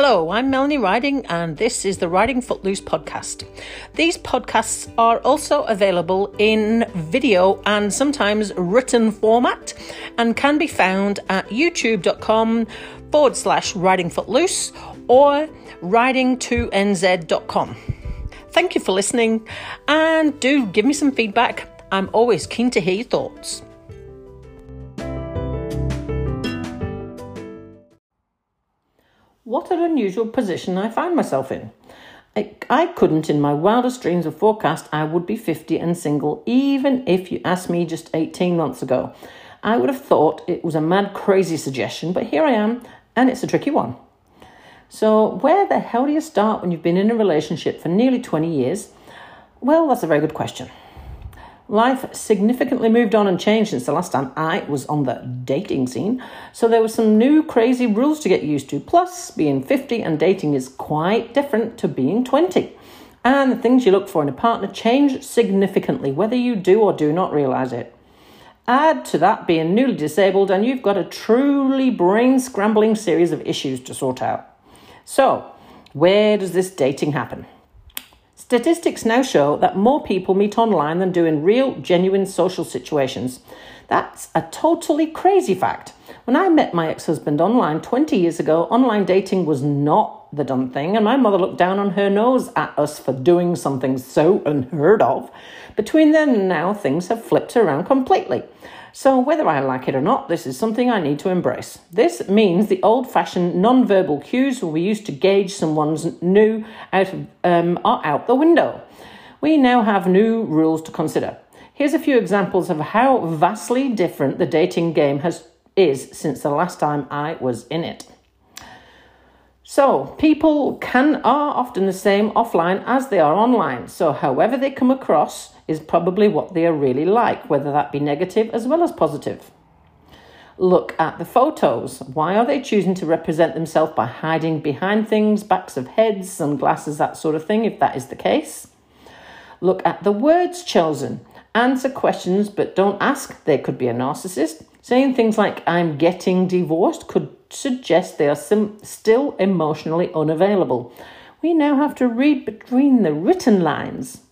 Hello, I'm Melanie Riding, and this is the Riding Footloose podcast. These podcasts are also available in video and sometimes written format and can be found at youtube.com forward slash riding footloose or riding2nz.com. Thank you for listening and do give me some feedback. I'm always keen to hear your thoughts. What an unusual position I find myself in. I, I couldn't, in my wildest dreams, have forecast I would be 50 and single, even if you asked me just 18 months ago. I would have thought it was a mad, crazy suggestion, but here I am, and it's a tricky one. So, where the hell do you start when you've been in a relationship for nearly 20 years? Well, that's a very good question. Life significantly moved on and changed since the last time I was on the dating scene, so there were some new crazy rules to get used to. Plus, being 50 and dating is quite different to being 20. And the things you look for in a partner change significantly, whether you do or do not realize it. Add to that being newly disabled, and you've got a truly brain scrambling series of issues to sort out. So, where does this dating happen? Statistics now show that more people meet online than do in real, genuine social situations. That's a totally crazy fact. When I met my ex husband online 20 years ago, online dating was not the done thing, and my mother looked down on her nose at us for doing something so unheard of. Between then and now, things have flipped around completely. So, whether I like it or not, this is something I need to embrace. This means the old fashioned non verbal cues we used to gauge someone's new out of, um, are out the window. We now have new rules to consider. Here's a few examples of how vastly different the dating game has is since the last time I was in it. So, people can are often the same offline as they are online. So, however they come across is probably what they are really like, whether that be negative as well as positive. Look at the photos. Why are they choosing to represent themselves by hiding behind things, backs of heads, sunglasses, that sort of thing, if that is the case? Look at the words chosen. Answer questions but don't ask. They could be a narcissist. Saying things like, I'm getting divorced, could suggest they are sim- still emotionally unavailable. We now have to read between the written lines.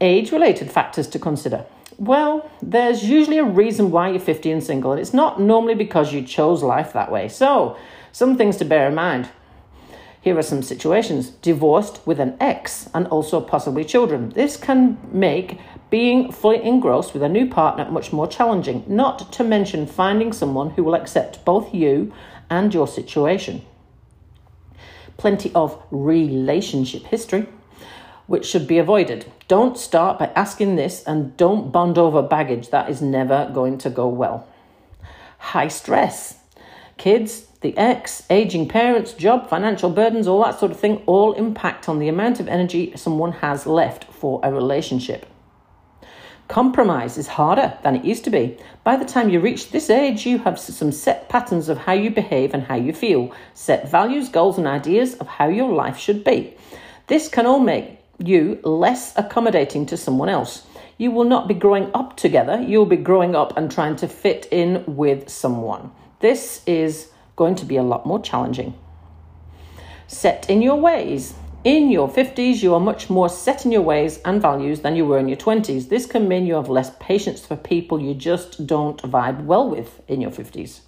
Age related factors to consider. Well, there's usually a reason why you're 50 and single, and it's not normally because you chose life that way. So, some things to bear in mind. Here are some situations divorced with an ex and also possibly children. This can make being fully engrossed with a new partner much more challenging, not to mention finding someone who will accept both you and your situation. Plenty of relationship history, which should be avoided. Don't start by asking this and don't bond over baggage. That is never going to go well. High stress. Kids, the ex, aging parents, job, financial burdens, all that sort of thing all impact on the amount of energy someone has left for a relationship. Compromise is harder than it used to be. By the time you reach this age, you have some set patterns of how you behave and how you feel, set values, goals, and ideas of how your life should be. This can all make you less accommodating to someone else. You will not be growing up together, you'll be growing up and trying to fit in with someone. This is going to be a lot more challenging. Set in your ways. In your 50s, you are much more set in your ways and values than you were in your 20s. This can mean you have less patience for people you just don't vibe well with in your 50s.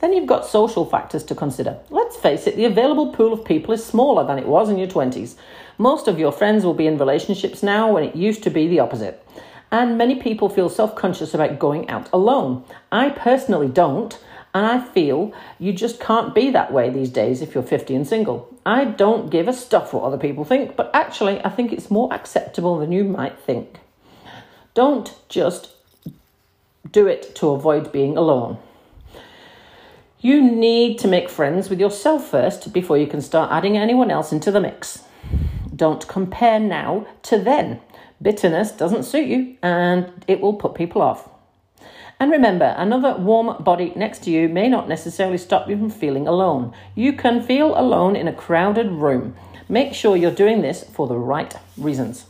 Then you've got social factors to consider. Let's face it, the available pool of people is smaller than it was in your 20s. Most of your friends will be in relationships now when it used to be the opposite. And many people feel self conscious about going out alone. I personally don't and I feel you just can't be that way these days if you're 50 and single. I don't give a stuff what other people think, but actually, I think it's more acceptable than you might think. Don't just do it to avoid being alone. You need to make friends with yourself first before you can start adding anyone else into the mix. Don't compare now to then. Bitterness doesn't suit you and it will put people off. And remember, another warm body next to you may not necessarily stop you from feeling alone. You can feel alone in a crowded room. Make sure you're doing this for the right reasons.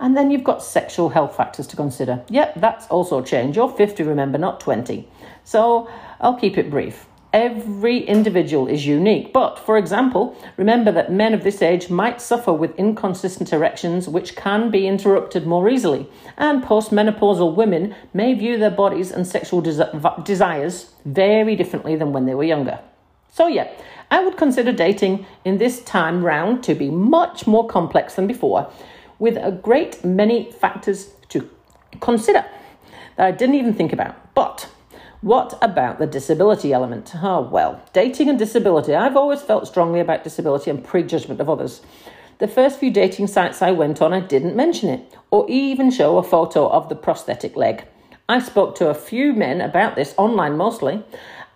And then you've got sexual health factors to consider. Yep, that's also changed. You're 50, remember, not 20. So I'll keep it brief. Every individual is unique, but for example, remember that men of this age might suffer with inconsistent erections which can be interrupted more easily, and postmenopausal women may view their bodies and sexual des- desires very differently than when they were younger. So, yeah, I would consider dating in this time round to be much more complex than before, with a great many factors to consider that I didn't even think about. But what about the disability element? Oh, well, dating and disability. I've always felt strongly about disability and prejudgment of others. The first few dating sites I went on, I didn't mention it or even show a photo of the prosthetic leg. I spoke to a few men about this online mostly,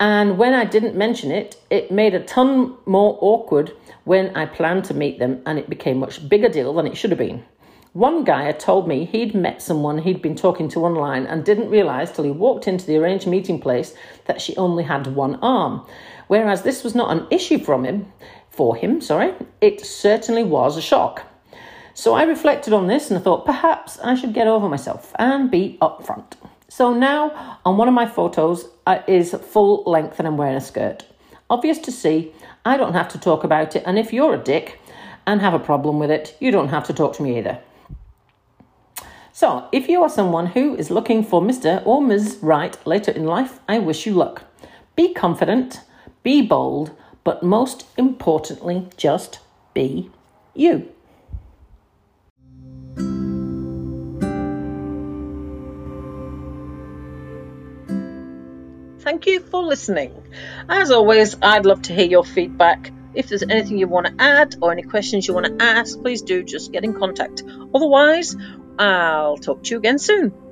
and when I didn't mention it, it made a ton more awkward when I planned to meet them, and it became much bigger deal than it should have been. One guy had told me he'd met someone he'd been talking to online and didn't realise till he walked into the arranged meeting place that she only had one arm. Whereas this was not an issue from him, for him, sorry, it certainly was a shock. So I reflected on this and I thought perhaps I should get over myself and be upfront. So now on one of my photos uh, is full length and I'm wearing a skirt. Obvious to see, I don't have to talk about it, and if you're a dick and have a problem with it, you don't have to talk to me either. So, if you are someone who is looking for Mr. or Ms. Right later in life, I wish you luck. Be confident, be bold, but most importantly, just be you. Thank you for listening. As always, I'd love to hear your feedback. If there's anything you want to add or any questions you want to ask, please do just get in contact. Otherwise, I'll talk to you again soon.